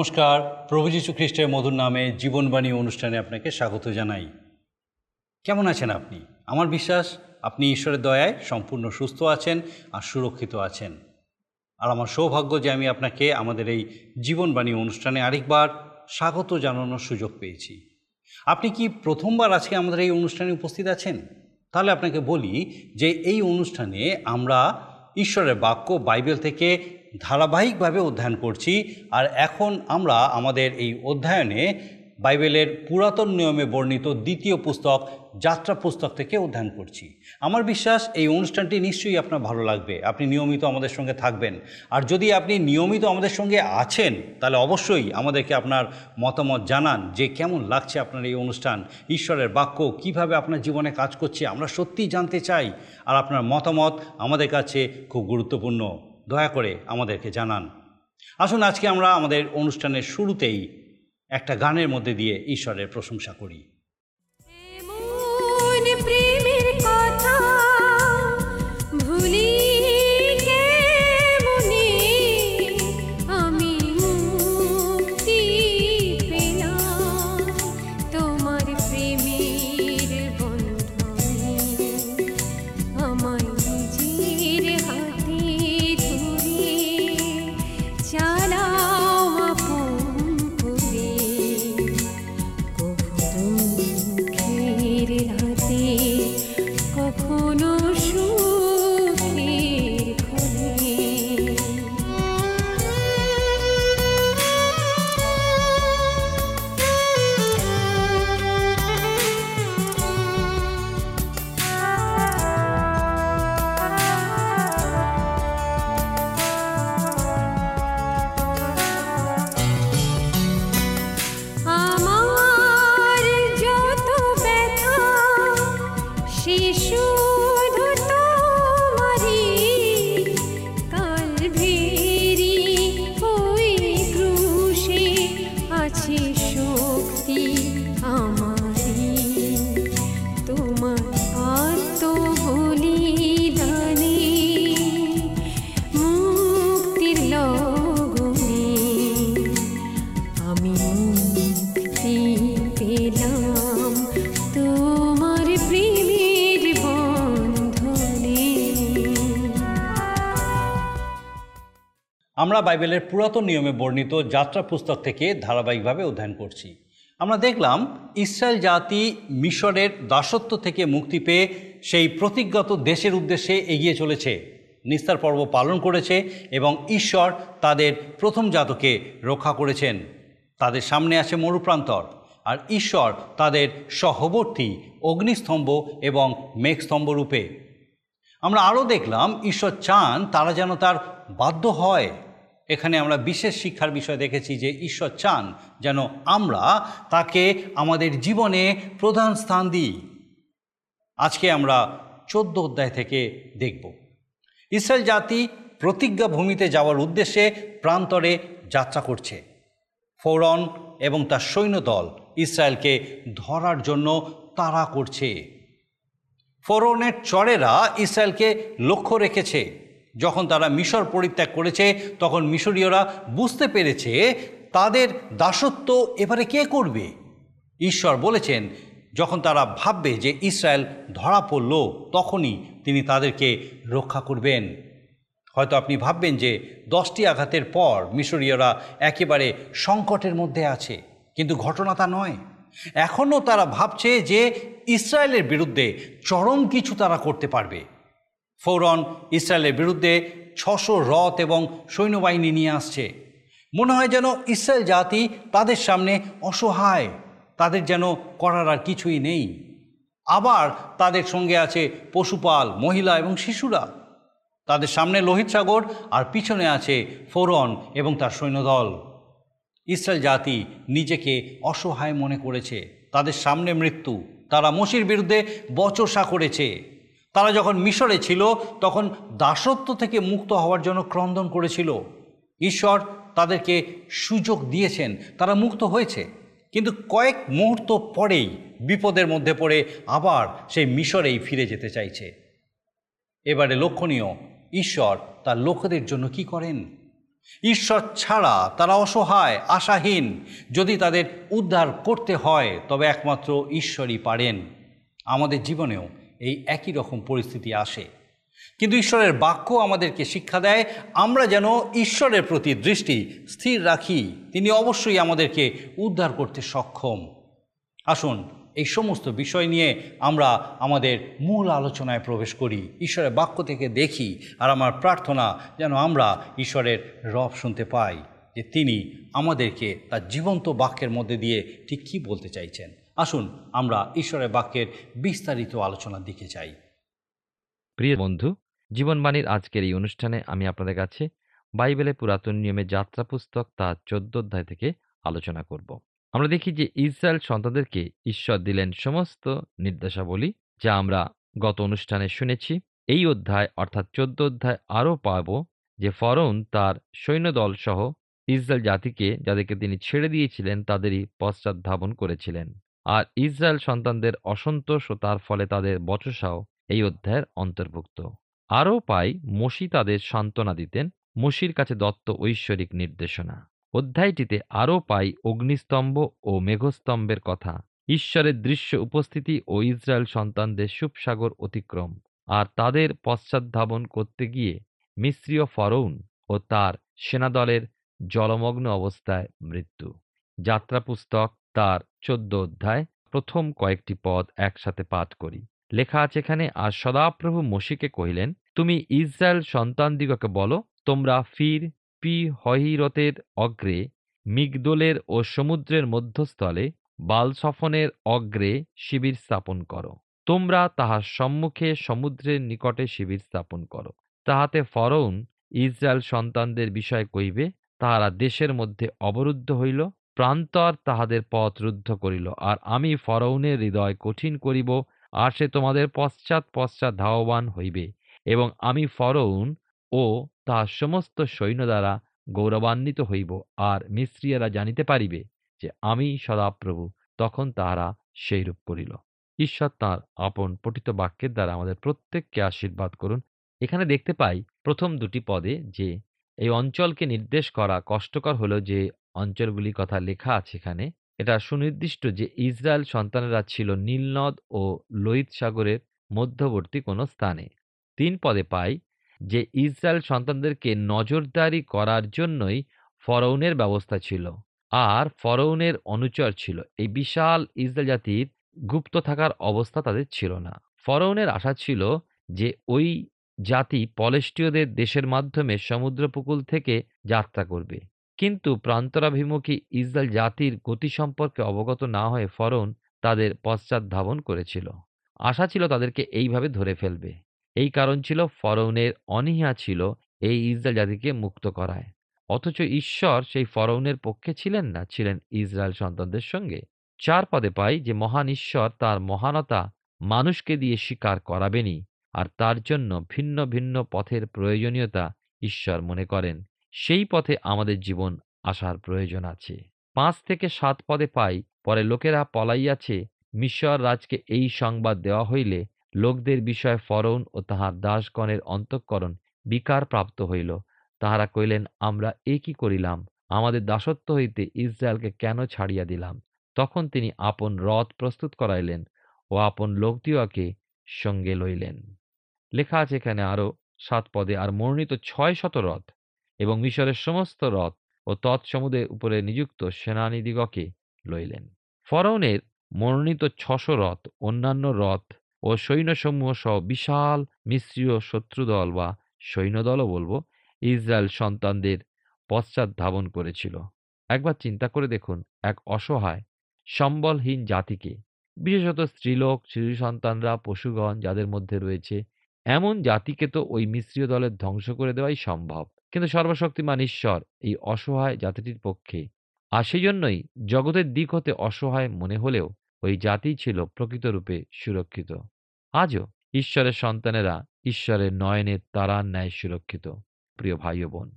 নমস্কার। প্রভু যীশু খ্রিস্টের মধুর নামে জীবনবাণী অনুষ্ঠানে আপনাকে স্বাগত জানাই। কেমন আছেন আপনি? আমার বিশ্বাস, আপনি ঈশ্বরের দয়ায় সম্পূর্ণ সুস্থ আছেন আর সুরক্ষিত আছেন। আর আমার সৌভাগ্য যে আমি আপনাকে আমাদের এই জীবনবাণী অনুষ্ঠানে আরেকবার স্বাগত জানানোর সুযোগ পেয়েছি। আপনি কি প্রথমবার আজকে আমাদের এই অনুষ্ঠানে উপস্থিত আছেন? তাহলে আপনাকে বলি যে এই অনুষ্ঠানে আমরা ঈশ্বরের বাক্য, বাইবেল থেকে ধারাবাহিকভাবে অধ্যয়ন করছি, আর এখন আমরা আমাদের এই অধ্যয়নে বাইবেলের পুরাতন নিয়মে বর্ণিত দ্বিতীয় পুস্তক, যাত্রা পুস্তক থেকে অধ্যয়ন করছি। আমার বিশ্বাস এই অনুষ্ঠানটি নিশ্চয়ই আপনার ভালো লাগবে, আপনি নিয়মিত আমাদের সঙ্গে থাকবেন। আর যদি আপনি নিয়মিত আমাদের সঙ্গে আছেন, তাহলে অবশ্যই আমাদেরকে আপনার মতামত জানান যে কেমন লাগছে আপনার এই অনুষ্ঠান, ঈশ্বরের বাক্য, কীভাবে আপনার জীবনে কাজ করছে, আমরা সত্যিই জানতে চাই, আর আপনার মতামত আমাদের কাছে খুব গুরুত্বপূর্ণ। দয়া করে আমাদেরকে জানান। আসুন আজকে আমরা আমাদের অনুষ্ঠানের শুরুতেই একটা গানের মধ্যে দিয়ে ঈশ্বরের প্রশংসা করি। la আমরা বাইবেলের পুরাতন নিয়মে বর্ণিত যাত্রা পুস্তক থেকে ধারাবাহিকভাবে অধ্যয়ন করছি। আমরা দেখলাম ইসরায়েল জাতি মিশরের দাসত্ব থেকে মুক্তি পেয়ে সেই প্রতিজ্ঞাত দেশের উদ্দেশ্যে এগিয়ে চলেছে। নিস্তার পর্ব পালন করেছে এবং ঈশ্বর তাদের প্রথম জাতকে রক্ষা করেছেন। তাদের সামনে আছে মরুপ্রান্তর আর ঈশ্বর তাদের সহবর্তী, অগ্নিস্তম্ভ এবং মেঘস্তম্ভ রূপে। আমরা আরও দেখলাম ঈশ্বর চান তারা যেন তার বাধ্য হয়। এখানে আমরা বিশেষ শিক্ষার বিষয় দেখেছি যে ঈশ্বর চান যেন আমরা তাকে আমাদের জীবনে প্রধান স্থান দিই। আজকে আমরা চোদ্দ অধ্যায় থেকে দেখব। ইসরায়েল জাতি প্রতিজ্ঞা ভূমিতে যাওয়ার উদ্দেশ্যে প্রান্তরে যাত্রা করছে। ফৌরন এবং তার সৈন্যদল ইসরায়েলকে ধরার জন্য তাড়া করছে। ফোরনের চরেরা ইসরায়েলকে লক্ষ্য রেখেছে। যখন তারা মিশর পরিত্যাগ করেছে, তখন মিশরীয়রা বুঝতে পেরেছে তাদের দাসত্ব এবারে কে করবে? ঈশ্বর বলেছেন, যখন তারা ভাববে যে ইসরায়েল ধরা পড়ল, তখনই তিনি তাদেরকে রক্ষা করবেন। হয়তো আপনি ভাববেন যে দশটি আঘাতের পর মিশরীয়রা একেবারে সংকটের মধ্যে আছে, কিন্তু ঘটনা তা নয়। এখনও তারা ভাবছে যে ইসরায়েলের বিরুদ্ধে চরম কিছু তারা করতে পারবে। ফৌরন ইসরায়েলের বিরুদ্ধে ছশো রথ এবং সৈন্যবাহিনী নিয়ে আসছে। মনে হয় যেন ইসরায়েল জাতি তাদের সামনে অসহায়, তাদের যেন করার আর কিছুই নেই। আবার তাদের সঙ্গে আছে পশুপাল, মহিলা এবং শিশুরা। তাদের সামনে লোহিত সাগর আর পিছনে আছে ফোরন এবং তার সৈন্যদল। ইসরায়েল জাতি নিজেকে অসহায় মনে করেছে। তাদের সামনে মৃত্যু। তারা মসির বিরুদ্ধে বচসা করেছে। তারা যখন মিশরে ছিল, তখন দাসত্ব থেকে মুক্ত হওয়ার জন্য ক্রন্দন করেছিল। ঈশ্বর তাদেরকে সুযোগ দিয়েছেন, তারা মুক্ত হয়েছে। কিন্তু কয়েক মুহূর্ত পরেই বিপদের মধ্যে পড়ে আবার সেই মিশরেই ফিরে যেতে চাইছে। এবারে লক্ষণীয়, ঈশ্বর তার লোকেদের জন্য কি করেন? ঈশ্বর ছাড়া তারা অসহায়, আশাহীন। যদি তাদের উদ্ধার করতে হয়, তবে একমাত্র ঈশ্বরই পারেন। আমাদের জীবনেও এই একই রকম পরিস্থিতি আসে। কিন্তু ঈশ্বরের বাক্য আমাদেরকে শিক্ষা দেয়, আমরা যেন ঈশ্বরের প্রতি দৃষ্টি স্থির রাখি, তিনি অবশ্যই আমাদেরকে উদ্ধার করতে সক্ষম। আসুন, এই সমস্ত বিষয় নিয়ে আমরা আমাদের মূল আলোচনায় প্রবেশ করি, ঈশ্বরের বাক্য থেকে দেখি, আর আমার প্রার্থনা যেন আমরা ঈশ্বরের রব শুনতে পাই, যে তিনি আমাদেরকে তার জীবন্ত বাক্যের মধ্যে দিয়ে ঠিক কী বলতে চাইছেন। আসুন, আমরা ঈশ্বরের বাক্যের বিস্তারিত আলোচনার দিকে যাই। প্রিয় বন্ধু, জীবনবাণীর আজকের এই অনুষ্ঠানে আমি আপনাদের কাছে বাইবেলের পুরাতন নিয়মে যাত্রা পুস্তক তার চোদ্দ অধ্যায় থেকে আলোচনা করব। আমরা দেখি যে ইসরায়েল সন্তানদেরকে ঈশ্বর দিলেন সমস্ত নির্দেশাবলী যা আমরা গত অনুষ্ঠানে শুনেছি। এই অধ্যায়, অর্থাৎ চোদ্দ অধ্যায়, আরও পাব যে ফরৌন তার সৈন্যদল সহ ইসরায়েল জাতিকে যাদেরকে তিনি ছেড়ে দিয়েছিলেন, তাদেরই পশ্চাৎধাবন করেছিলেন। আর ইসরায়েল সন্তানদের অসন্তোষ ও তার ফলে তাদের বচসাও এই অধ্যায়ের অন্তর্ভুক্ত। আরও পাই, মসি তাদের সান্ত্বনা দিতেন, মসির কাছে দত্ত ঐশ্বরিক নির্দেশনা। অধ্যায়টিতে আরও পাই, অগ্নিস্তম্ভ ও মেঘস্তম্ভের কথা, ঈশ্বরের দৃশ্য উপস্থিতি ও ইসরায়েল সন্তানদের সুপসাগর অতিক্রম, আর তাদের পশ্চাৎধাবন করতে গিয়ে মিশ্রীয় ফরৌন ও তার সেনাদলের জলমগ্ন অবস্থায় মৃত্যু। যাত্রা পুস্তক তার চোদ্দ অধ্যায়, প্রথম কয়েকটি পদ একসাথে পাঠ করি। লেখা আছে এখানে, আর সদাপ্রভু মসিকে কহিলেন, তুমি ইসরায়েল সন্তানদিগকে বলো, তোমরা ফির পি হহিরতের অগ্রে, মিগদোলের ও সমুদ্রের মধ্যস্থলে বালসফনের অগ্রে শিবির স্থাপন করো। তোমরা তাহার সম্মুখে সমুদ্রের নিকটে শিবির স্থাপন করো। তাহাতে ফরৌন ইসরায়েল সন্তানদের বিষয় কইবে তাহারা দেশের মধ্যে অবরুদ্ধ হইল প্রান্তর তাহাদের পথ রুদ্ধ করিল, আর আমি ফরৌনের হৃদয় কঠিন করিব, আর সে তোমাদের পশ্চাৎ পশ্চাৎ ধাবমান হইবে। এবং আমি ফরৌন ও তাহার সমস্ত সৈন্য দ্বারা গৌরবান্বিত হইব, আর মিস্ত্রিয়ারা জানিতে পারিবে যে আমি সদাপ্রভু, তখন তাহারা সেইরূপ করিল। ঈশ্বর তাঁর আপন পঠিত বাক্যের দ্বারা আমাদের প্রত্যেককে আশীর্বাদ করুন। এখানে দেখতে পাই প্রথম দুটি পদে যে, এই অঞ্চলকে নির্দেশ করা কষ্টকর হলো যে অঞ্চলগুলির কথা লেখা আছে এখানে। এটা সুনির্দিষ্ট যে ইসরায়েল সন্তানেরা ছিল নীলনদ ও লোহিত সাগরের মধ্যবর্তী কোনো স্থানে। তিন পদে পাই যে ইসরায়েল সন্তানদেরকে নজরদারি করার জন্যই ফরৌনের ব্যবস্থা ছিল আর ফরৌনের অনুচর ছিল। এই বিশাল ইসরায়েল জাতির গুপ্ত থাকার অবস্থা তাদের ছিল না। ফরৌনের আশা ছিল যে ওই জাতি পলেষ্টীয়দের দেশের মাধ্যমে সমুদ্রপকূল থেকে যাত্রা করবে। কিন্তু প্রান্তরাভিমুখী ইসরায়েল জাতির গতি সম্পর্কে অবগত না হয়ে ফরৌন তাদের পশ্চাৎ ধাবন করেছিল। আশা ছিল তাদেরকে এইভাবে ধরে ফেলবে। এই কারণ ছিল ফরৌনের অনীহা ছিল এই ইসরায়েল জাতিকে মুক্ত করায়। অথচ ঈশ্বর সেই ফরৌনের পক্ষে ছিলেন না, ছিলেন ইসরায়েল সন্তানদের সঙ্গে। চার পদে পাই যে মহান ঈশ্বর তার মহানতা মানুষকে দিয়ে স্বীকার করাবেনই, আর তার জন্য ভিন্ন ভিন্ন পথের প্রয়োজনীয়তা ঈশ্বর মনে করেন। সেই পথে আমাদের জীবন আসার প্রয়োজন আছে। পাঁচ থেকে সাত পদে পাই, পরে লোকেরা পলাইয়াছে, মিশর রাজকে এই সংবাদ দেওয়া হইলে লোকদের বিষয়ে ফরৌন ও তাহার দাসগণের অন্তঃকরণ বিকার প্রাপ্ত হইল। তাহারা কইলেন আমরা এ কি করিলাম? আমাদের দাসত্ব হইতে ইসরায়েলকে কেন ছাড়িয়া দিলাম? তখন তিনি আপন রথ প্রস্তুত করাইলেন ও আপন লোকদিওকে সঙ্গে লইলেন। লেখা আছে এখানে আরও সাত পদে, আর মনোনীত ছয় শত রথ। এবং মিশরের সমস্ত রথ ও তৎসমুদের উপরে নিযুক্ত সেনানীদিগকে লইলেন। ফরৌনের মনোনীত ছশো রথ, অন্যান্য রথ ও সৈন্যসমূহ সহ বিশাল মিশ্রীয় শত্রুদল বা সৈন্যদলও বলব, ইসরায়েল সন্তানদের পশ্চাৎ ধাবন করেছিল। একবার চিন্তা করে দেখুন এক অসহায়, সম্বলহীন জাতিকে। বিশেষত স্ত্রীলোক শিশু সন্তানরা পশুগণ যাদের মধ্যে রয়েছে, এমন জাতিকে তো ওই মিশ্রীয় দলের ধ্বংস করে দেওয়াই সম্ভব। কিন্তু সর্বশক্তিমান ঈশ্বর এই অসহায় জাতিটির পক্ষে। আর সেই জন্যই জগতের দিক হতে অসহায় মনে হলেও ওই জাতি ছিল প্রকৃতরূপে সুরক্ষিত। আজও ঈশ্বরের সন্তানেরা ঈশ্বরের নয়নের তারার ন্যায় সুরক্ষিত, প্রিয় ভাই বোন।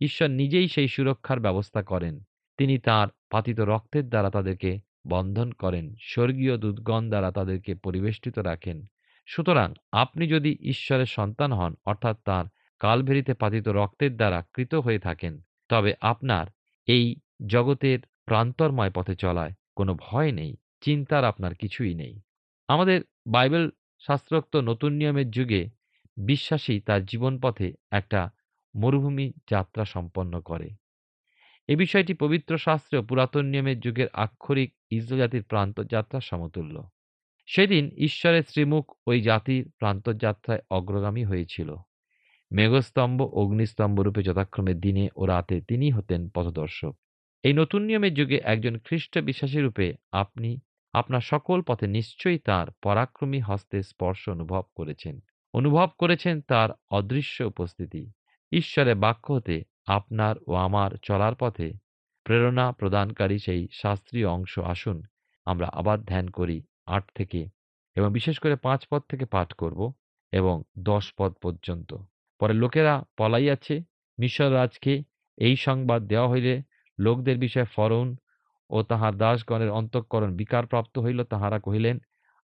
ঈশ্বর নিজেই সেই সুরক্ষার ব্যবস্থা করেন। তিনি তার পাতিত রক্তের দ্বারা তাদেরকে বন্ধন করেন, স্বর্গীয় দুধগণ দ্বারা তাদেরকে পরিবেষ্টিত রাখেন। সুতরাং আপনি যদি ঈশ্বরের সন্তান হন, অর্থাৎ তার কালভেরিতে পাতিত রক্তের দ্বারা কৃত হয়ে থাকেন। তবে আপনার এই জগতের প্রান্তরময় পথে চলায় কোনো ভয় নেই, চিন্তার আপনার কিছুই নেই। আমাদের বাইবেল শাস্ত্রোক্ত নতুন নিয়মের যুগে বিশ্বাসী তার জীবন পথে একটা মরুভূমি যাত্রা সম্পন্ন করে। এ বিষয়টি পবিত্র শাস্ত্রে পুরাতন নিয়মের যুগের আক্ষরিক ইসরায়েল জাতির প্রান্তযাত্রার সমতুল্য। সেদিন ঈশ্বরের শ্রীমুখ ওই জাতির প্রান্তযাত্রায় অগ্রগামী হয়েছিল। মেঘস্তম্ভ, অগ্নিস্তম্ভ রূপে যথাক্রমে দিনে ও রাতে তিনি হতেন পথদর্শক। এই নতুন নিয়মের যুগে একজন খ্রিস্ট বিশ্বাসী রূপে আপনি, আপনার সকল পথে নিশ্চয়ই তার পরাক্রমী হস্তে স্পর্শ অনুভব করেছেন। অনুভব করেছেন তার অদৃশ্য উপস্থিতি। ঈশ্বরের বাক্য হতে আপনার ও আমার চলার পথে প্রেরণা প্রদানকারী সেই শাস্ত্রীয় অংশ আসুন, আমরা আবার ধ্যান করি আট থেকে এবং বিশেষ করে পাঁচ পদ থেকে পাঠ করব এবং দশ পদ পর্যন্ত। পরে লোকেরা পলাইয়াছে মিশর রাজকে এই সংবাদ দেওয়া হইলে লোকদের বিষয়ে ফরৌন ও তাহার দাসগণের অন্তঃকরণ বিকারপ্রাপ্ত হইল। তাহারা কহিলেন,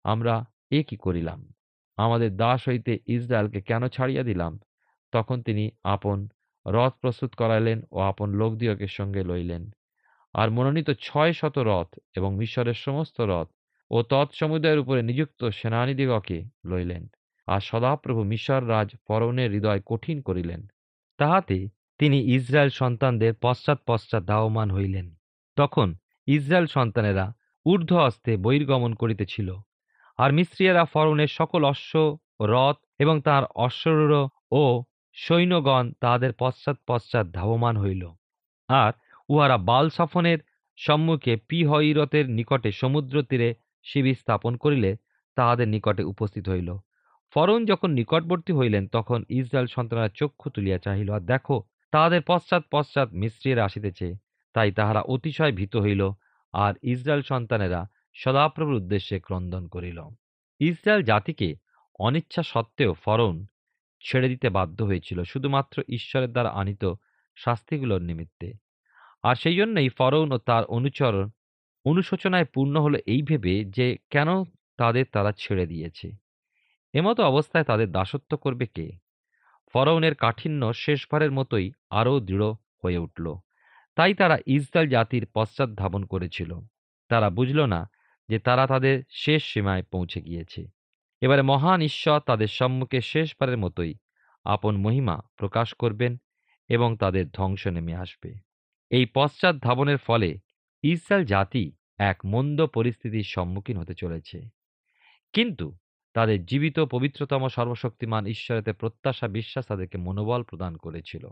আমরা এ কি করিলাম? আমাদের দাস হইতে ইসরায়েলকে কেন ছাড়িয়া দিলাম? তখন তিনি আপন রথ প্রস্তুত করাইলেন ও আপন লোকদিগকে সঙ্গে লইলেন। আর মনোনীত ছয় শত রথ এবং মিশরের সমস্ত রথ ও তৎসমুদায়ের উপরে নিযুক্ত সেনানীদিগকে লইলেন। আর সদাপ্রভু মিশর রাজ ফরৌনের হৃদয় কঠিন করিলেন। তাহাতে তিনি ইসরায়েল সন্তানদের পশ্চাৎ পশ্চাৎ ধাবমান হইলেন। তখন ইসরায়েল সন্তানেরা ঊর্ধ্ব হস্তে বহির্গমন করিতেছিল। আর মিস্ত্রিয়েরা ফরৌনের সকল অশ্ব, রথ এবং তার অশ্বরূঢ় ও সৈন্যগণ তাহাদের পশ্চাৎ পশ্চাৎ ধাবমান হইল। আর উহারা বাল সফনের সম্মুখে পিহইরতের নিকটে সমুদ্র তীরে শিবির স্থাপন করিলে তাহাদের নিকটে উপস্থিত হইল। ফরৌন যখন নিকটবর্তী হইলেন, তখন ইসরায়েল সন্তানরা চক্ষু তুলিয়া চাহিল, আর দেখো, তাহাদের পশ্চাৎ পশ্চাৎ মিস্ত্রিয়েরা আসিতেছে। তাই তাহারা অতিশয় ভীত হইল, আর ইসরায়েল সন্তানেরা সদাপ্রভুর উদ্দেশ্যে ক্রন্দন করিল। ইসরায়েল জাতিকে অনিচ্ছা সত্ত্বেও ফরৌন ছেড়ে দিতে বাধ্য হয়েছিল, শুধুমাত্র ঈশ্বরের দ্বারা আনিত শাস্তিগুলোর নিমিত্তে। আর সেই জন্যই ফরৌন ও তার অনুচরণ অনুশোচনায় পূর্ণ হলো এই ভেবে যে, কেন তাদের তারা ছেড়ে দিয়েছে। এমতো অবস্থায় তাদের দাসত্ব করবে কে? ফরৌনের কাঠিন্য শেষবারের মতোই আরও দৃঢ় হয়ে উঠল। তাই তারা ইসরায়েল জাতির পশ্চাৎ ধাবন করেছিল। তারা বুঝল না যে তারা তাদের শেষ সীমায় পৌঁছে গিয়েছে। এবারে মহান ঈশ্বর তাদের সম্মুখে শেষবারের মতোই আপন মহিমা প্রকাশ করবেন এবং তাদের ধ্বংস নেমে আসবে। এই পশ্চাৎ ধাবনের ফলে ইসরায়েল জাতি এক মন্দ পরিস্থিতির সম্মুখীন হতে চলেছে। কিন্তু তাদের জীবিত পবিত্রতম সর্বশক্তিমান ঈশ্বরেতে প্রত্যাশা বিশ্বাস তাদেরকে মনোবল প্রদান করেছিল।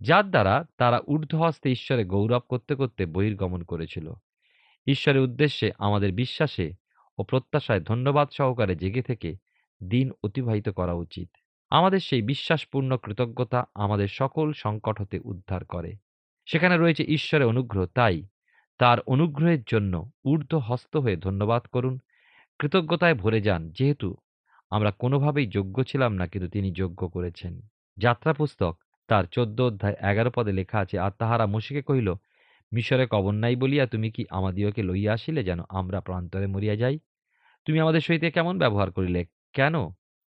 যার দ্বারা তারা ঊর্ধ্বহস্তে ঈশ্বরে গৌরব করতে করতে বহির্গমন করেছিল। ঈশ্বরের উদ্দেশ্যে আমাদের বিশ্বাসে ও প্রত্যাশায় ধন্যবাদ সহকারে জেগে থেকে দিন অতিবাহিত করা উচিত। আমাদের সেই বিশ্বাসপূর্ণ কৃতজ্ঞতা আমাদের সকল সংকট হতে উদ্ধার করে। সেখানে রয়েছে ঈশ্বরের অনুগ্রহ, তাই তার অনুগ্রহের জন্য ঊর্ধ্ব হস্ত হয়ে ধন্যবাদ করুন। কৃতজ্ঞতায় ভরে যান, যেহেতু আমরা কোনোভাবেই যোগ্য ছিলাম না, কিন্তু তিনি যোগ্য করেছেন। যাত্রা পুস্তক, তার চোদ্দ অধ্যায় এগারো পদে লেখা আছে, আর তাহারা মসিকে কহিল, মিশরে কবর নাই বলিয়া তুমি কি আমাদিওকে লইয়া আসিলে যেন আমরা প্রান্তরে মরিয়া যাই? তুমি আমাদের সহিতে কেমন ব্যবহার করিলে? কেন?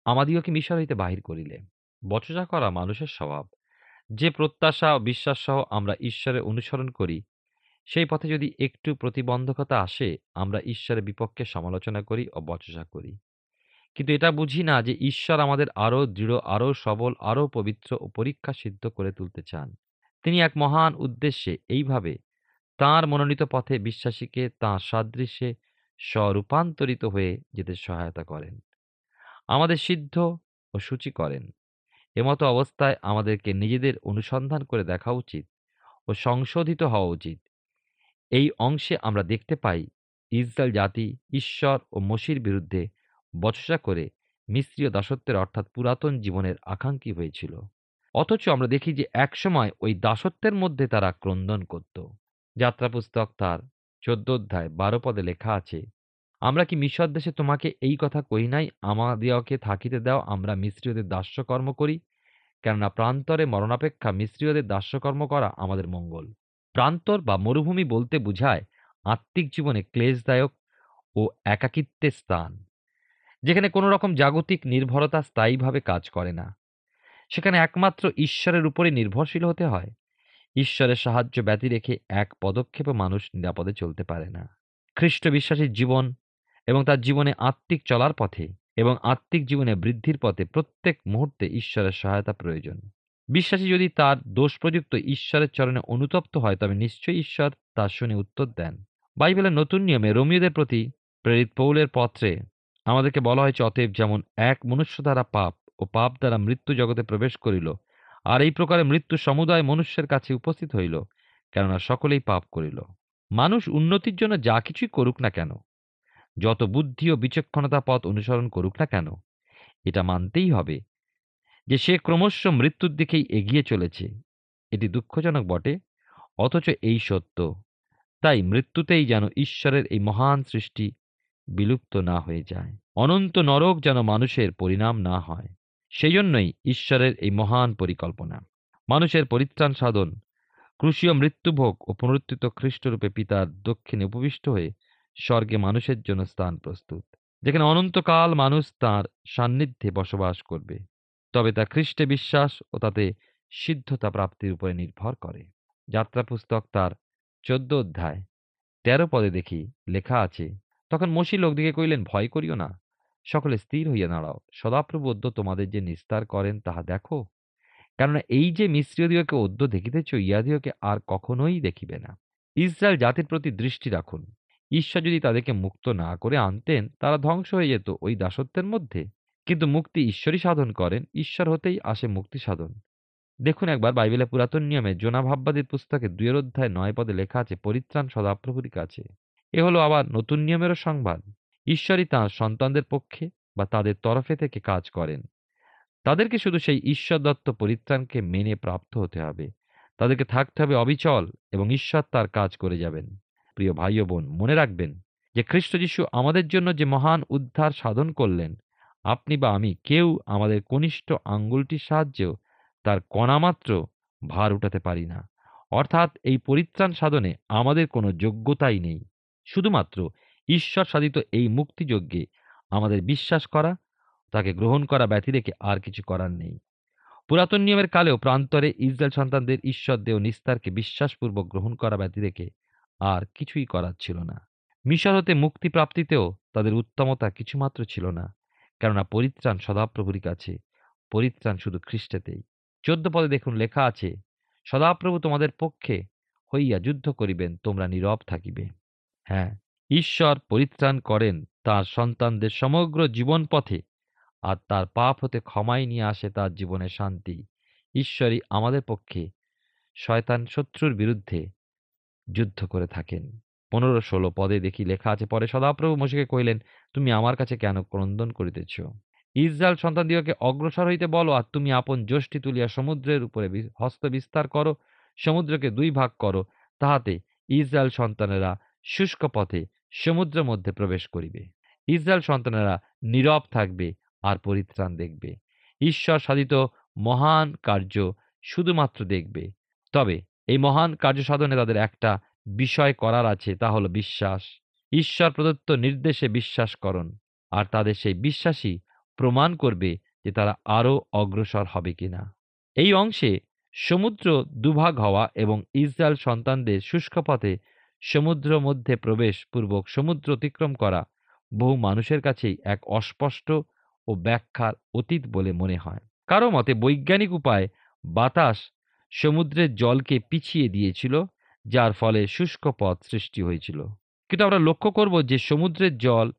আমাদিওকে মিশর হইতে বাহির করিলে। বচসা করা মানুষের স্বভাব। যে প্রত্যাশা বিশ্বাস সহ আমরা ঈশ্বরের অনুসরণ করি সেই পথে যদি একটু প্রতিবন্ধকতা আসে, আমরা ঈশ্বরের বিপক্ষে সমালোচনা করি ও বচসা করি। কিন্তু এটা বুঝি না যে ঈশ্বর আমাদের আরও দৃঢ়, আরও সবল, আরও পবিত্র ও পরীক্ষা সিদ্ধ করে তুলতে চান। তিনি এক মহান উদ্দেশ্যে এইভাবে তাঁর মনোনীত পথে বিশ্বাসীকে তাঁর সাদৃশ্যে স্বরূপান্তরিত হয়ে যেতে সহায়তা করেন। আমাদের সিদ্ধ ও সূচি করেন। এমতো অবস্থায় আমাদেরকে নিজেদের অনুসন্ধান করে দেখা উচিত ও সংশোধিত হওয়া উচিত। এই অংশে আমরা দেখতে পাই ইসরায়েল জাতি, ঈশ্বর ও মসির বিরুদ্ধে বচসা করে মিস্ত্রীয় দাসত্বের অর্থাৎ পুরাতন জীবনের আকাঙ্ক্ষী হয়েছিল। অথচ আমরা দেখি যে একসময় ওই দাসত্বের মধ্যে তারা ক্রন্দন করত। যাত্রা পুস্তক তার চোদ্দ অধ্যায় বারো পদে লেখা আছে, আমরা কি মিশর দেশে তোমাকে এই কথা কই নাই? আমাদিওকে থাকিতে দাও, আমরা মিস্ত্রীয়দের দাস্যকর্ম করি। কেননা প্রান্তরে মরণাপেক্ষা মিস্ত্রীয়দের দাস্যকর্ম করা আমাদের মঙ্গল। প্রান্তর বা মরুভূমি বলতে বোঝায় আত্মিক জীবনে ক্লেশদায়ক ও একাকিত্বের স্থান, যেখানে কোনো রকম জাগতিক নির্ভরতা স্থায়ীভাবে কাজ করে না। সেখানে একমাত্র ঈশ্বরের উপরে নির্ভরশীল হতে হয়। ঈশ্বরের সাহায্য ব্যতি রেখে এক পদক্ষেপে মানুষ নিরাপদে চলতে পারে না। খ্রিস্ট বিশ্বাসীর জীবন এবং তার জীবনে আত্মিক চলার পথে এবং আত্মিক জীবনে বৃদ্ধির পথে প্রত্যেক মুহূর্তে ঈশ্বরের সহায়তা প্রয়োজন। বিশ্বাসী যদি তার দোষ প্রযুক্ত ঈশ্বরের চরণে অনুতপ্ত হয়, তবে নিশ্চয়ই ঈশ্বর তার শুনে উত্তর দেন। বাইবেলের নতুন নিয়মে রোমিওদের প্রতি প্রেরিত পৌলের পত্রে আমাদেরকে বলা হয়েছে, অতএব যেমন এক মনুষ্য দ্বারা পাপ ও পাপ দ্বারা মৃত্যু জগতে প্রবেশ করিল, আর এই প্রকারে মৃত্যু সমুদায় মনুষ্যের কাছে উপস্থিত হইল, কেননা সকলেই পাপ করিল। মানুষ উন্নতির জন্য যা কিছুই করুক না কেন, যত বুদ্ধি ও বিচক্ষণতা পথ অনুসরণ করুক না কেন, এটা মানতেই হবে। যে সে ক্রমশ মৃত্যুর দিকেই এগিয়ে চলেছে। এটি দুঃখজনক বটে। অথচ এই সত্য। তাই মৃত্যুতেই যেন ঈশ্বরের এই মহান সৃষ্টি বিলুপ্ত না হয়ে যায়। অনন্ত নরক যেন মানুষের পরিণাম না হয়। সেই জন্যই ঈশ্বরের এই মহান পরিকল্পনা। মানুষের পরিত্রাণ সাধন, ক্রুশীয় মৃত্যুভোগ ও পুনরুত্থিত খ্রিস্টরূপে পিতার দক্ষিণে উপবিষ্ট হয়ে স্বর্গে মানুষের জন্য স্থান প্রস্তুত। যেখানে অনন্তকাল মানুষ তার সান্নিধ্যে বসবাস করবে। তবে তা খ্রিস্টে বিশ্বাস ও তাতে সিদ্ধতা প্রাপ্তির উপরে নির্ভর করে। যাত্রা পুস্তক তার চোদ্দ অধ্যায়। তেরো পদে দেখি লেখা আছে, তখন মসি লোকদিকে কইলেন ভয় করিও না, সকলে স্থির হইয়া দাঁড়াও। সদাপ্রভু অদ্য তোমাদের যে নিস্তার করেন, তাহা দেখো। কেননা এই যে মিশ্রীয়দিওকে অদ্য দেখিতেছ ইয়াদিওকে আর কখনোই দেখিবে না। ইসরায়েল জাতির প্রতি দৃষ্টি রাখুন। ঈশ্বর যদি তাদেরকে মুক্ত না করে আনতেন, তারা ধ্বংস হয়ে যেত ওই দাসত্বের মধ্যে। কিন্তু মুক্তি ঈশ্বরই সাধন করেন, ঈশ্বর হতেই আসে মুক্তি সাধন। দেখুন একবার বাইবেলের পুরাতন নিয়মে জোনা ভাববাদীর পুস্তকে দুয়ের অধ্যায় নয় পদে লেখা আছে, পরিত্রাণ সদাপ্রভুর কাছে। এ হলো আবার নতুন নিয়মেরও সংবাদ। ঈশ্বরই তাঁর সন্তানদের পক্ষে বা তাদের তরফে থেকে কাজ করেন। তাদেরকে শুধু সেই ঈশ্বর দত্ত পরিত্রাণকে মেনে প্রাপ্ত হতে হবে। তাদেরকে থাকতে হবে অবিচল এবং ঈশ্বর তার কাজ করে যাবেন। প্রিয় ভাই বোন, মনে রাখবেন যে খ্রিস্ট যিশু আমাদের জন্য যে মহান উদ্ধার সাধন করলেন আপনি বা আমি কেউ আমাদের কনিষ্ঠ আঙ্গুলটির সাহায্যেও তার কণামাত্র ভার উঠাতে পারি না। অর্থাৎ এই পরিত্রাণ সাধনে আমাদের কোনো যোগ্যতাই নেই। শুধুমাত্র ঈশ্বর সাধিত এই মুক্তিযজ্ঞে আমাদের বিশ্বাস করা, তাকে গ্রহণ করা ব্যতি রেখে আর কিছু করার নেই। পুরাতন নিয়মের কালেও প্রান্তরে ইসরায়েল সন্তানদের ঈশ্বর দেহ নিস্তারকে বিশ্বাসপূর্বক গ্রহণ করা ব্যতি রেখে আর কিছুই করার ছিল না। মিশর হতে মুক্তি প্রাপ্তিতেও তাদের উত্তমতা কিছুমাত্র ছিল না। কেননা পরিত্রাণ সদাপ্রভুর কাছে, পরিত্রাণ শুধু খ্রিস্টেতেই। চোদ্দ পদে দেখুন লেখা আছে, সদাপ্রভু তোমাদের পক্ষে হইয়া যুদ্ধ করিবেন, তোমরা নীরব থাকিবে। হ্যাঁ ঈশ্বর পরিত্রাণ করেন তার সন্তানদের সমগ্র জীবন পথে, আর তার পাপ হতে ক্ষমাই নিয়ে আসে তার জীবনে শান্তি। ঈশ্বরই আমাদের পক্ষে শয়তান শত্রুর বিরুদ্ধে যুদ্ধ করে থাকেন। পনেরো ষোলো পদে দেখি লেখা আছে, পরে সদাপ্রভু মশিকে কহিলেন, তুমি আমার কাছে কেন ক্রন্দন করিতেছ? ইসরায়েল সন্তানদিগকে অগ্রসর হইতে বলো আর তুমি আপন যষ্টি তুলিয়া সমুদ্রের উপরে হস্ত বিস্তার করো, সমুদ্রকে দুই ভাগ করো, তাহাতে ইসরায়েল সন্তানেরা শুষ্ক পথে সমুদ্রের মধ্যে প্রবেশ করিবে। ইসরায়েল সন্তানেরা নীরব থাকবে আর পরিত্রাণ দেখবে। ঈশ্বর সাধিত মহান কার্য শুধুমাত্র দেখবে। তবে এই মহান কার্য সাধনে তাদের একটা বিষয় করার আছে, তা হলো বিশ্বাস। ঈশ্বর প্রদত্ত নির্দেশে বিশ্বাস করণ আর তাদের সেই বিশ্বাসই প্রমাণ করবে যে তারা আরও অগ্রসর হবে কিনা। এই অংশে সমুদ্র দুভাগ হওয়া এবং ইসরায়েল সন্তানদের শুষ্ক পথে সমুদ্র মধ্যে প্রবেশ পূর্বক সমুদ্র অতিক্রম করা বহু মানুষের কাছেই এক অস্পষ্ট ও ব্যাখ্যার অতীত বলে মনে হয়। কারও মতে বৈজ্ঞানিক উপায়ে বাতাস সমুদ্রের জলকে পিছিয়ে দিয়েছিল যার ফলে শুষ্ক পথ সৃষ্টি হয়েছিল। কিন্তু আমরা লক্ষ্য করব যে সমুদ্রের জল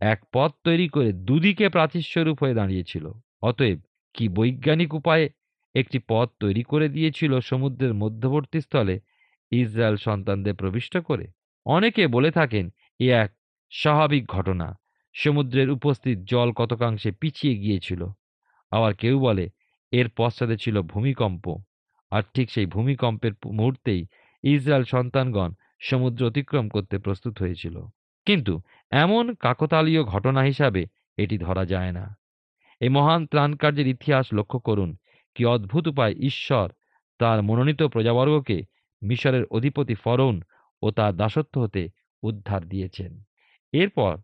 এক পথ তৈরি করে দুদিকে প্রাচীস্বরূপ হয়ে দাঁড়িয়েছিল। অতএব কি বৈজ্ঞানিক উপায়ে একটি পথ তৈরি করে দিয়েছিল সমুদ্রের মধ্যবর্তী স্থলে ইসরায়েল সন্তানদের প্রবিষ্ট করে? অনেকে বলে থাকেন, এ এক স্বাভাবিক ঘটনা। সমুদ্রের উপস্থিত জল কতকাংশে পিছিয়ে গিয়েছিল। আবার কেউ বলে, এর পশ্চাতে ছিল ভূমিকম্প। আর ঠিক সেই ভূমিকম্পের মুহূর্তেই ইসরায়েল সন্তানগণ সমুদ্র অতিক্রম করতে প্রস্তুত হয়েছিল। কিন্তু এমন কাকতালীয় ঘটনা হিসাবে এটি ধরা যায় না। এই মহান ত্রাণকার্যের ইতিহাস লক্ষ্য করুন কি অদ্ভুত উপায় ঈশ্বর তার মনোনীত প্রজাবর্গকে মিশরের অধিপতি ফরৌন ও তার দাসত্ব হতে উদ্ধার দিয়েছেন। এরপর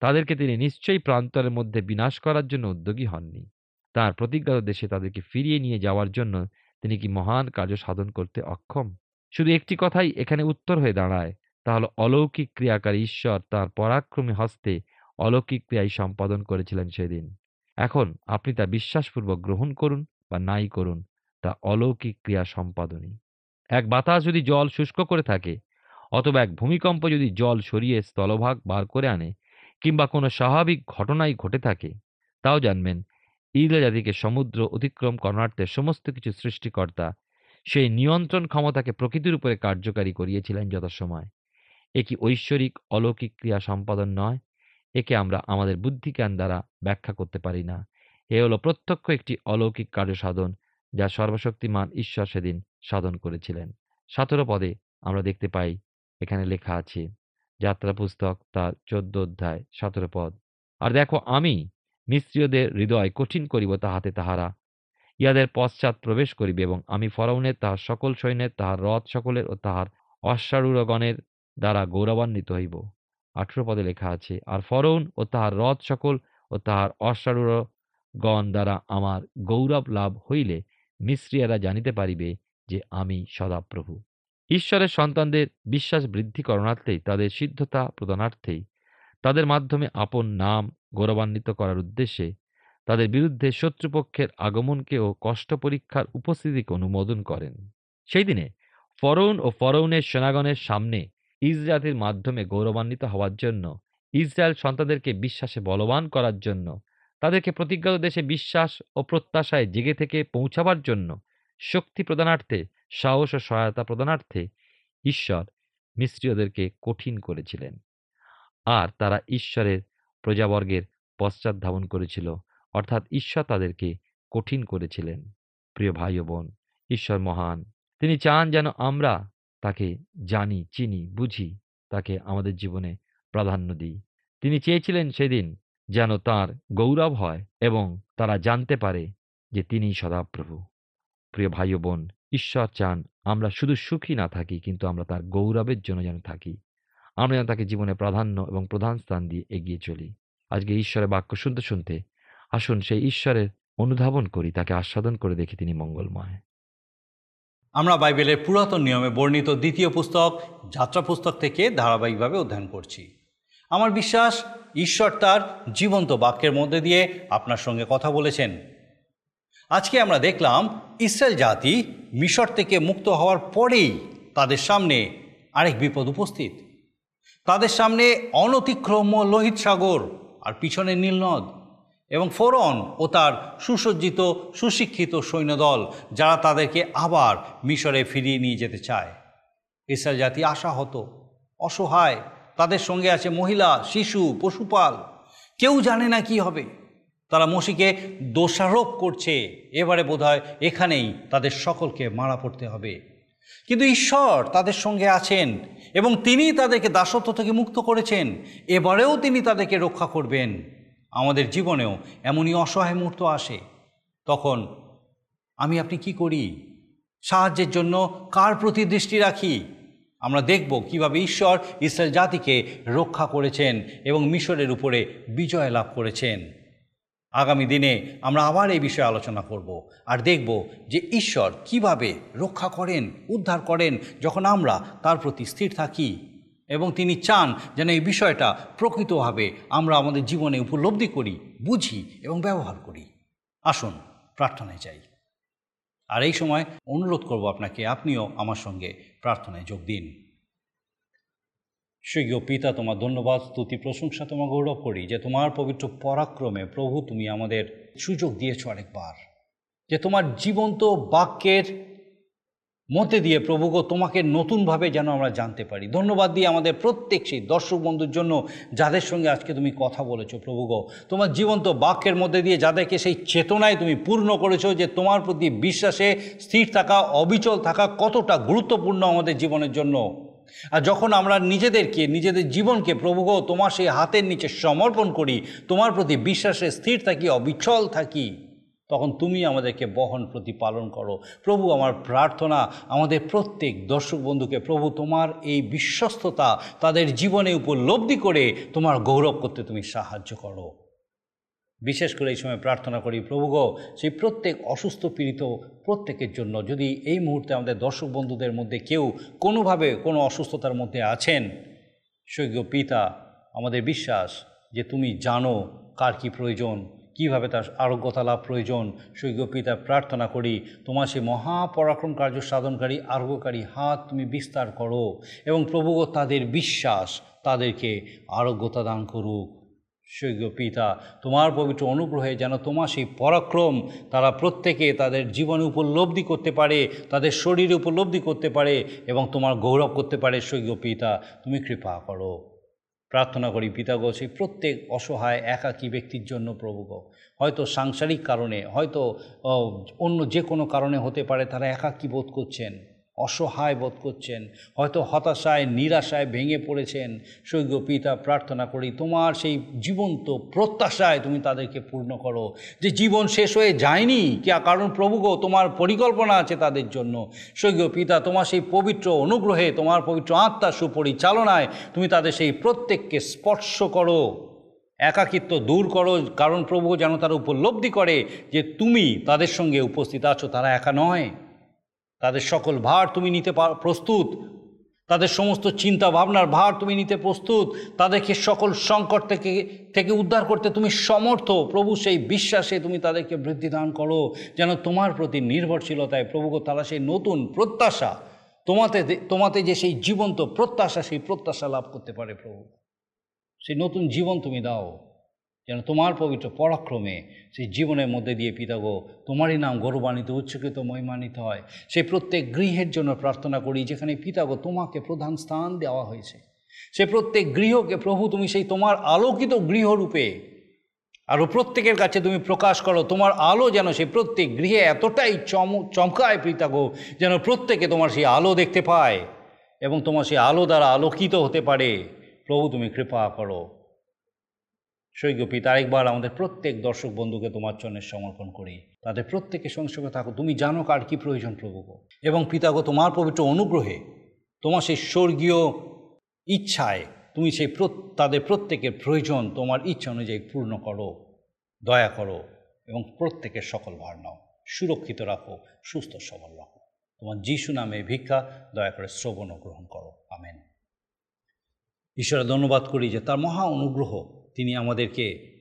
তাদেরকে তিনি নিশ্চয়ই প্রান্তরের মধ্যে বিনাশ করার জন্য উদ্যোগী হননি। তার প্রতিজ্ঞাত দেশে তাদেরকে ফিরিয়ে নিয়ে যাওয়ার জন্য তিনি কি মহান কার্য সাধন করতে অক্ষম? শুধু একটি কথাই এখানে উত্তর হয়ে দাঁড়ায়। তাহলে অলৌকিক ক্রিয়াকারী ঈশ্বর তার পরাক্রমী হস্তে অলৌকিক ক্রিয়াই সম্পাদন করেছিলেন সেদিন। এখন আপনি তা বিশ্বাসপূর্বক গ্রহণ করুন বা নাই করুন, তা অলৌকিক ক্রিয়া সম্পাদনই। এক বাতাস যদি জল শুষ্ক করে থাকে, অথবা এক ভূমিকম্প যদি জল সরিয়ে স্থলভাগ বার করে আনে, কিংবা কোনো স্বাভাবিক ঘটনাই ঘটে থাকে, তাও জানবেন ইসরায়েল জাতিকে সমুদ্র অতিক্রম করণার্থে সমস্ত কিছু সৃষ্টিকর্তা সেই নিয়ন্ত্রণ ক্ষমতাকে প্রকৃতির উপরে কার্যকারী করিয়েছিলেন যথাসময়। এ কি ঐশ্বরিক অলৌকিক ক্রিয়া সম্পাদন নয়? একে আমরা আমাদের বুদ্ধিজ্ঞান দ্বারা ব্যাখ্যা করতে পারি না। এ হলো প্রত্যক্ষ একটি অলৌকিক কার্য সাধন, যা সর্বশক্তিমান ঈশ্বর সেদিন সাধন করেছিলেন। সতেরো পদে আমরা দেখতে পাই, এখানে লেখা আছে, যাত্রা পুস্তক তার চোদ্দ অধ্যায়, সতেরো পদ। আর দেখো আমি মিস্ত্রীয়দের হৃদয় কঠিন করিব তাহাতে তাহারা ইহাদের পশ্চাৎ প্রবেশ করিবে এবং আমি ফরাউনের, তাহার সকল সৈন্যের, তাহার রথ সকলের ও তাহার অশ্বারূঢ়গণের দ্বারা গৌরবান্বিত হইব। আঠেরো পদে লেখা আছে, আর ফরৌন ও তাহার রথ সকল ও তাহার অশ্বারূঢ়গণ দ্বারা আমার গৌরব লাভ হইলে মিস্ত্রিয়ারা জানিতে পারিবে যে আমি সদাপ্রভু। ঈশ্বরের সন্তানদের বিশ্বাস বৃদ্ধি করণার্থেই, তাদের সিদ্ধতা প্রদানার্থেই, তাদের মাধ্যমে আপন নাম গৌরবান্বিত করার উদ্দেশ্যে তাদের বিরুদ্ধে শত্রুপক্ষের আগমনকে ও কষ্ট পরীক্ষার উপস্থিতিকে অনুমোদন করেন। সেই দিনে ফরৌন ও ফরৌনের সেনাগণের সামনে ইসরায়েলের মাধ্যমে গৌরবান্বিত হওয়ার জন্য, ইসরায়েল সন্তানদেরকে বিশ্বাসে বলবান করার জন্য, তাদেরকে প্রতিজ্ঞাত দেশে বিশ্বাস ও প্রত্যাশায় জেগে থেকে পৌঁছাবার জন্য শক্তি প্রদানার্থে, সাহস ও সহায়তা প্রদানার্থে ঈশ্বর মিস্ত্রীয়দেরকে কঠিন করেছিলেন। আর তারা ঈশ্বরের প্রজাবর্গের পশ্চাৎ ধাবন করেছিল। অর্থাৎ ঈশ্বর তাদেরকে কঠিন করেছিলেন। প্রিয় ভাই ও বোন, ঈশ্বর মহান। তিনি চান যেন আমরা তাকে জানি, চিনি, বুঝি, তাকে আমাদের জীবনে প্রাধান্য দিই। তিনি চেয়েছিলেন সেদিন যেন তার গৌরব হয় এবং তারা জানতে পারে যে তিনি সদাপ্রভু। প্রিয় ভাই ও বোন, ঈশ্বর চান আমরা শুধু সুখী না থাকি, কিন্তু আমরা তার গৌরবের জন্য যেন থাকি। আমরা যেন তাকে জীবনে প্রাধান্য এবং প্রধান স্থান দিয়ে এগিয়ে চলি। আজকে ঈশ্বরের বাক্য শুনতে শুনতে আসুন সেই ঈশ্বরের অনুধাবন করি, তাকে আস্বাদন করে দেখি তিনি মঙ্গলময়। আমরা বাইবেলের পুরাতন নিয়মে বর্ণিত দ্বিতীয় পুস্তক, যাত্রা পুস্তক থেকে ধারাবাহিকভাবে অধ্যয়ন করছি। আমার বিশ্বাস, ঈশ্বর তার জীবন্ত বাক্যের মধ্যে দিয়ে আপনার সঙ্গে কথা বলেছেন। আজকে আমরা দেখলাম, ইসরায়েল জাতি মিশর থেকে মুক্ত হওয়ার পরেই তাদের সামনে আরেক বিপদ উপস্থিত। তাদের সামনে অনতিক্রম্য লোহিত সাগর আর পিছনে নীলনদ। এবং ফোরন ও তার সুসজ্জিত, সুশিক্ষিত সৈন্যদল, যারা তাদেরকে আবার মিশরে ফিরিয়ে নিয়ে যেতে চায়। ইসরায়েল জাতি আশাহত, অসহায়। তাদের সঙ্গে আছে মহিলা, শিশু, পশুপাল। কেউ জানে না কি হবে। তারা মসিকে দোষারোপ করছে। এবারে বোধহয় এখানেই তাদের সকলকে মারা পড়তে হবে। কিন্তু ঈশ্বর তাদের সঙ্গে আছেন এবং তিনি তাদেরকে দাসত্ব থেকে মুক্ত করেছেন। এবারেও তিনি তাদেরকে রক্ষা করবেন। আমাদের জীবনেও এমনই অসহায় মুহূর্ত আসে। তখন আমি আপনি কি করি? সাহায্যের জন্য কার প্রতি দৃষ্টি রাখি? আমরা দেখব কীভাবে ঈশ্বর ইসরায়েল জাতিকে রক্ষা করেছেন এবং মিশরের উপরে বিজয় লাভ করেছেন। আগামী দিনে আমরা আবার এই বিষয়ে আলোচনা করব আর দেখব যে ঈশ্বর কীভাবে রক্ষা করেন, উদ্ধার করেন যখন আমরা তার প্রতি স্থির থাকি। এবং তিনি চান যেন এই বিষয়টা প্রকৃতভাবে আমরা আমাদের জীবনে উপলব্ধি করি, বুঝি এবং ব্যবহার করি। আসুন, প্রার্থনায় যাই। আর এই সময় অনুরোধ করব আপনাকে, আপনিও আমার সঙ্গে প্রার্থনায় যোগ দিন। স্বর্গীয় পিতা, তোমার ধন্যবাদ, স্তুতি, প্রশংসা তোমার গৌরব করি যে তোমার পবিত্র পরাক্রমে প্রভু তুমি আমাদের সুযোগ দিয়েছ আরেকবার। যে তোমার জীবন্ত বাক্যের মধ্যে দিয়ে প্রভুগো তোমাকে নতুনভাবে যেন আমরা জানতে পারি। ধন্যবাদ দিয়ে আমাদের প্রত্যেক সেই দর্শক বন্ধুর জন্য যাদের সঙ্গে আজকে তুমি কথা বলেছ প্রভুগো তোমার জীবন্ত বাক্যের মধ্যে দিয়ে যাদেরকে সেই চেতনায় তুমি পূর্ণ করেছ যে তোমার প্রতি বিশ্বাসে স্থির থাকা, অবিচল থাকা কতটা গুরুত্বপূর্ণ আমাদের জীবনের জন্য। আর যখন আমরা নিজেদেরকে, নিজেদের জীবনকে প্রভুগ তোমার সেই হাতের নিচে সমর্পণ করি, তোমার প্রতি বিশ্বাসে স্থির থাকি, অবিচল থাকি তখন তুমি আমাদেরকে বহন, প্রতিপালন করো। প্রভু, আমার প্রার্থনা, আমাদের প্রত্যেক দর্শক বন্ধুকে, প্রভু, তোমার এই বিশ্বস্ততা তাদের জীবনে উপলব্ধি করে তোমার গৌরব করতে তুমি সাহায্য করো। বিশেষ করে এই সময় প্রার্থনা করি, প্রভু গো, সেই প্রত্যেক অসুস্থ পীড়িত প্রত্যেকের জন্য, যদি এই মুহূর্তে আমাদের দর্শক বন্ধুদের মধ্যে কেউ কোনোভাবে কোনো অসুস্থতার মধ্যে আছেন, স্বর্গীয় পিতা, আমাদের বিশ্বাস যে তুমি জানো কার কি প্রয়োজন। কীভাবে তার আরোগ্যতা লাভ প্রয়োজন? স্বর্গীয় পিতা প্রার্থনা করি, তোমার সেই মহাপরাক্রম কার্য সাধনকারী, আরোগ্যকারী হাত তুমি বিস্তার করো এবং প্রভু তাদের বিশ্বাস, তাদেরকে আরোগ্যতা দান করুক। স্বর্গীয় পিতা তোমার পবিত্র অনুগ্রহে যেন তোমার সেই পরাক্রম তারা প্রত্যেকে তাদের জীবনে উপলব্ধি করতে পারে, তাদের শরীরে উপলব্ধি করতে পারে এবং তোমার গৌরব করতে পারে। স্বর্গীয় পিতা তুমি কৃপা করো। প্রার্থনা করি পিতাগো সেই প্রত্যেক অসহায়, একাকী ব্যক্তির জন্য প্রভুগ হয়তো সাংসারিক কারণে, হয়তো অন্য যে কোনো কারণে হতে পারে তারা একাকী বোধ করছেন। অসহায় বোধ করছেন, হয়তো হতাশায়, নিরাশায় ভেঙে পড়েছেন। স্বর্গীয় পিতা, প্রার্থনা করি তোমার সেই জীবন্ত প্রত্যাশায় তুমি তাদেরকে পূর্ণ করো। যে জীবন শেষ হয়ে যায়নি, কে কারণ প্রভু গো, তোমার পরিকল্পনা আছে তাদের জন্য। স্বর্গীয় পিতা, তোমার সেই পবিত্র অনুগ্রহে, তোমার পবিত্র আত্মার সুপরিচালনায় তুমি তাদের সেই প্রত্যেককে স্পর্শ করো। একাকিত্ব দূর করো, কারণ প্রভু যেন তারা উপলব্ধি করে যে তুমি তাদের সঙ্গে উপস্থিত আছো, তারা একা নয়। তাদের সকল ভার তুমি নিতে পার- প্রস্তুত। তাদের সমস্ত চিন্তা ভাবনার ভার তুমি নিতে প্রস্তুত। তাদেরকে সকল সংকট থেকে থেকে উদ্ধার করতে তুমি সমর্থ। প্রভু সেই বিশ্বাসে তুমি তাদেরকে বৃদ্ধি দান করো। যেন তোমার প্রতি নির্ভরশীলতায় প্রভুকে তারা সেই নতুন প্রত্যাশা। তোমাতে তোমাতে যে সেই জীবন্ত প্রত্যাশা, সেই প্রত্যাশা লাভ করতে পারে প্রভু। সেই নতুন জীবন তুমি দাও। যেন তোমার পবিত্র পরাক্রমে সেই জীবনের মধ্যে দিয়ে পিতাগো, তোমারই নাম গৌরবান্বিত উচ্চকৃত মহিমান্বিত হয়। সেই প্রত্যেক গৃহের জন্য প্রার্থনা করি, যেখানে পিতাগো তোমাকে প্রধান স্থান দেওয়া হয়েছে। সে প্রত্যেক গৃহকে প্রভু, তুমি সেই তোমার আলোকিত গৃহরূপে আরও প্রত্যেকের কাছে তুমি প্রকাশ করো, তোমার আলো যেন সেই প্রত্যেক গৃহে এতটাই চম, চমকায় পিতাগো, যেন প্রত্যেকে তোমার সেই আলো দেখতে পায় এবং তোমার সেই আলো দ্বারা আলোকিত হতে পারে। প্রভু, তুমি কৃপা করো। সৈক্য পিতা আরেকবার আমাদের প্রত্যেক দর্শক বন্ধুকে তোমার চরণে সমর্পণ করি। তাদের প্রত্যেকের সঙ্গে থাকো। তুমি জানো কার কি প্রয়োজন প্রভু এবং পিতাগো, তোমার পবিত্র অনুগ্রহে তোমার সেই স্বর্গীয় ইচ্ছায় তুমি সেই তাদের প্রত্যেকের প্রয়োজন তোমার ইচ্ছা অনুযায়ী পূর্ণ করো, দয়া করো এবং প্রত্যেকের সকল ভার নাও। সুরক্ষিত রাখো, সুস্থ সবল রাখো। তোমার যিশু নামে ভিক্ষা, দয়া করে শ্রবণ গ্রহণ করো। আমেন। ঈশ্বরের ধন্যবাদ করি যে তার মহা অনুগ্রহ তিনি আমাদেরকে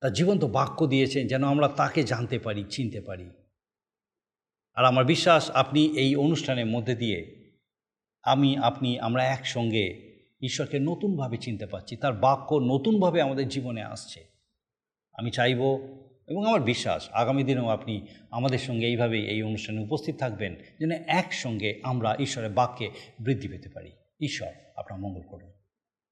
তার জীবন্ত বাক্য দিয়েছেন যেন আমরা তাকে জানতে পারি, চিনতে পারি। আর আমার বিশ্বাস, আপনি এই অনুষ্ঠানের মধ্যে দিয়ে আমি, আপনি, আমরা একসঙ্গে ঈশ্বরকে নতুনভাবে চিনতে পারছি। তার বাক্য নতুনভাবে আমাদের জীবনে আসছে। আমি চাইব এবং আমার বিশ্বাস, আগামী দিনেও আপনি আমাদের সঙ্গে এইভাবেই এই অনুষ্ঠানে উপস্থিত থাকবেন যেন একসঙ্গে আমরা ঈশ্বরের বাক্যে বৃদ্ধি পেতে পারি। ঈশ্বর, আপনার মঙ্গল করুন।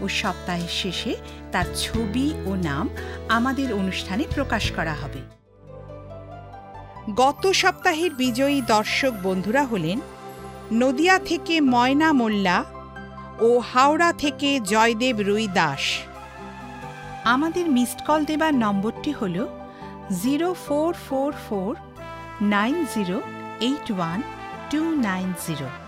ও সপ্তাহের শেষে তার ছবি ও নাম আমাদের অনুষ্ঠানে প্রকাশ করা হবে। গত সপ্তাহের বিজয়ী দর্শক বন্ধুরা হলেন নদিয়া থেকে ময়না মোল্লা ও হাওড়া থেকে জয়দেব রুই দাস। আমাদের মিসড কল দেবার নম্বরটি হল zero four four four nine zero eight one two nine zero.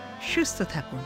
সুস্থ থাকুন।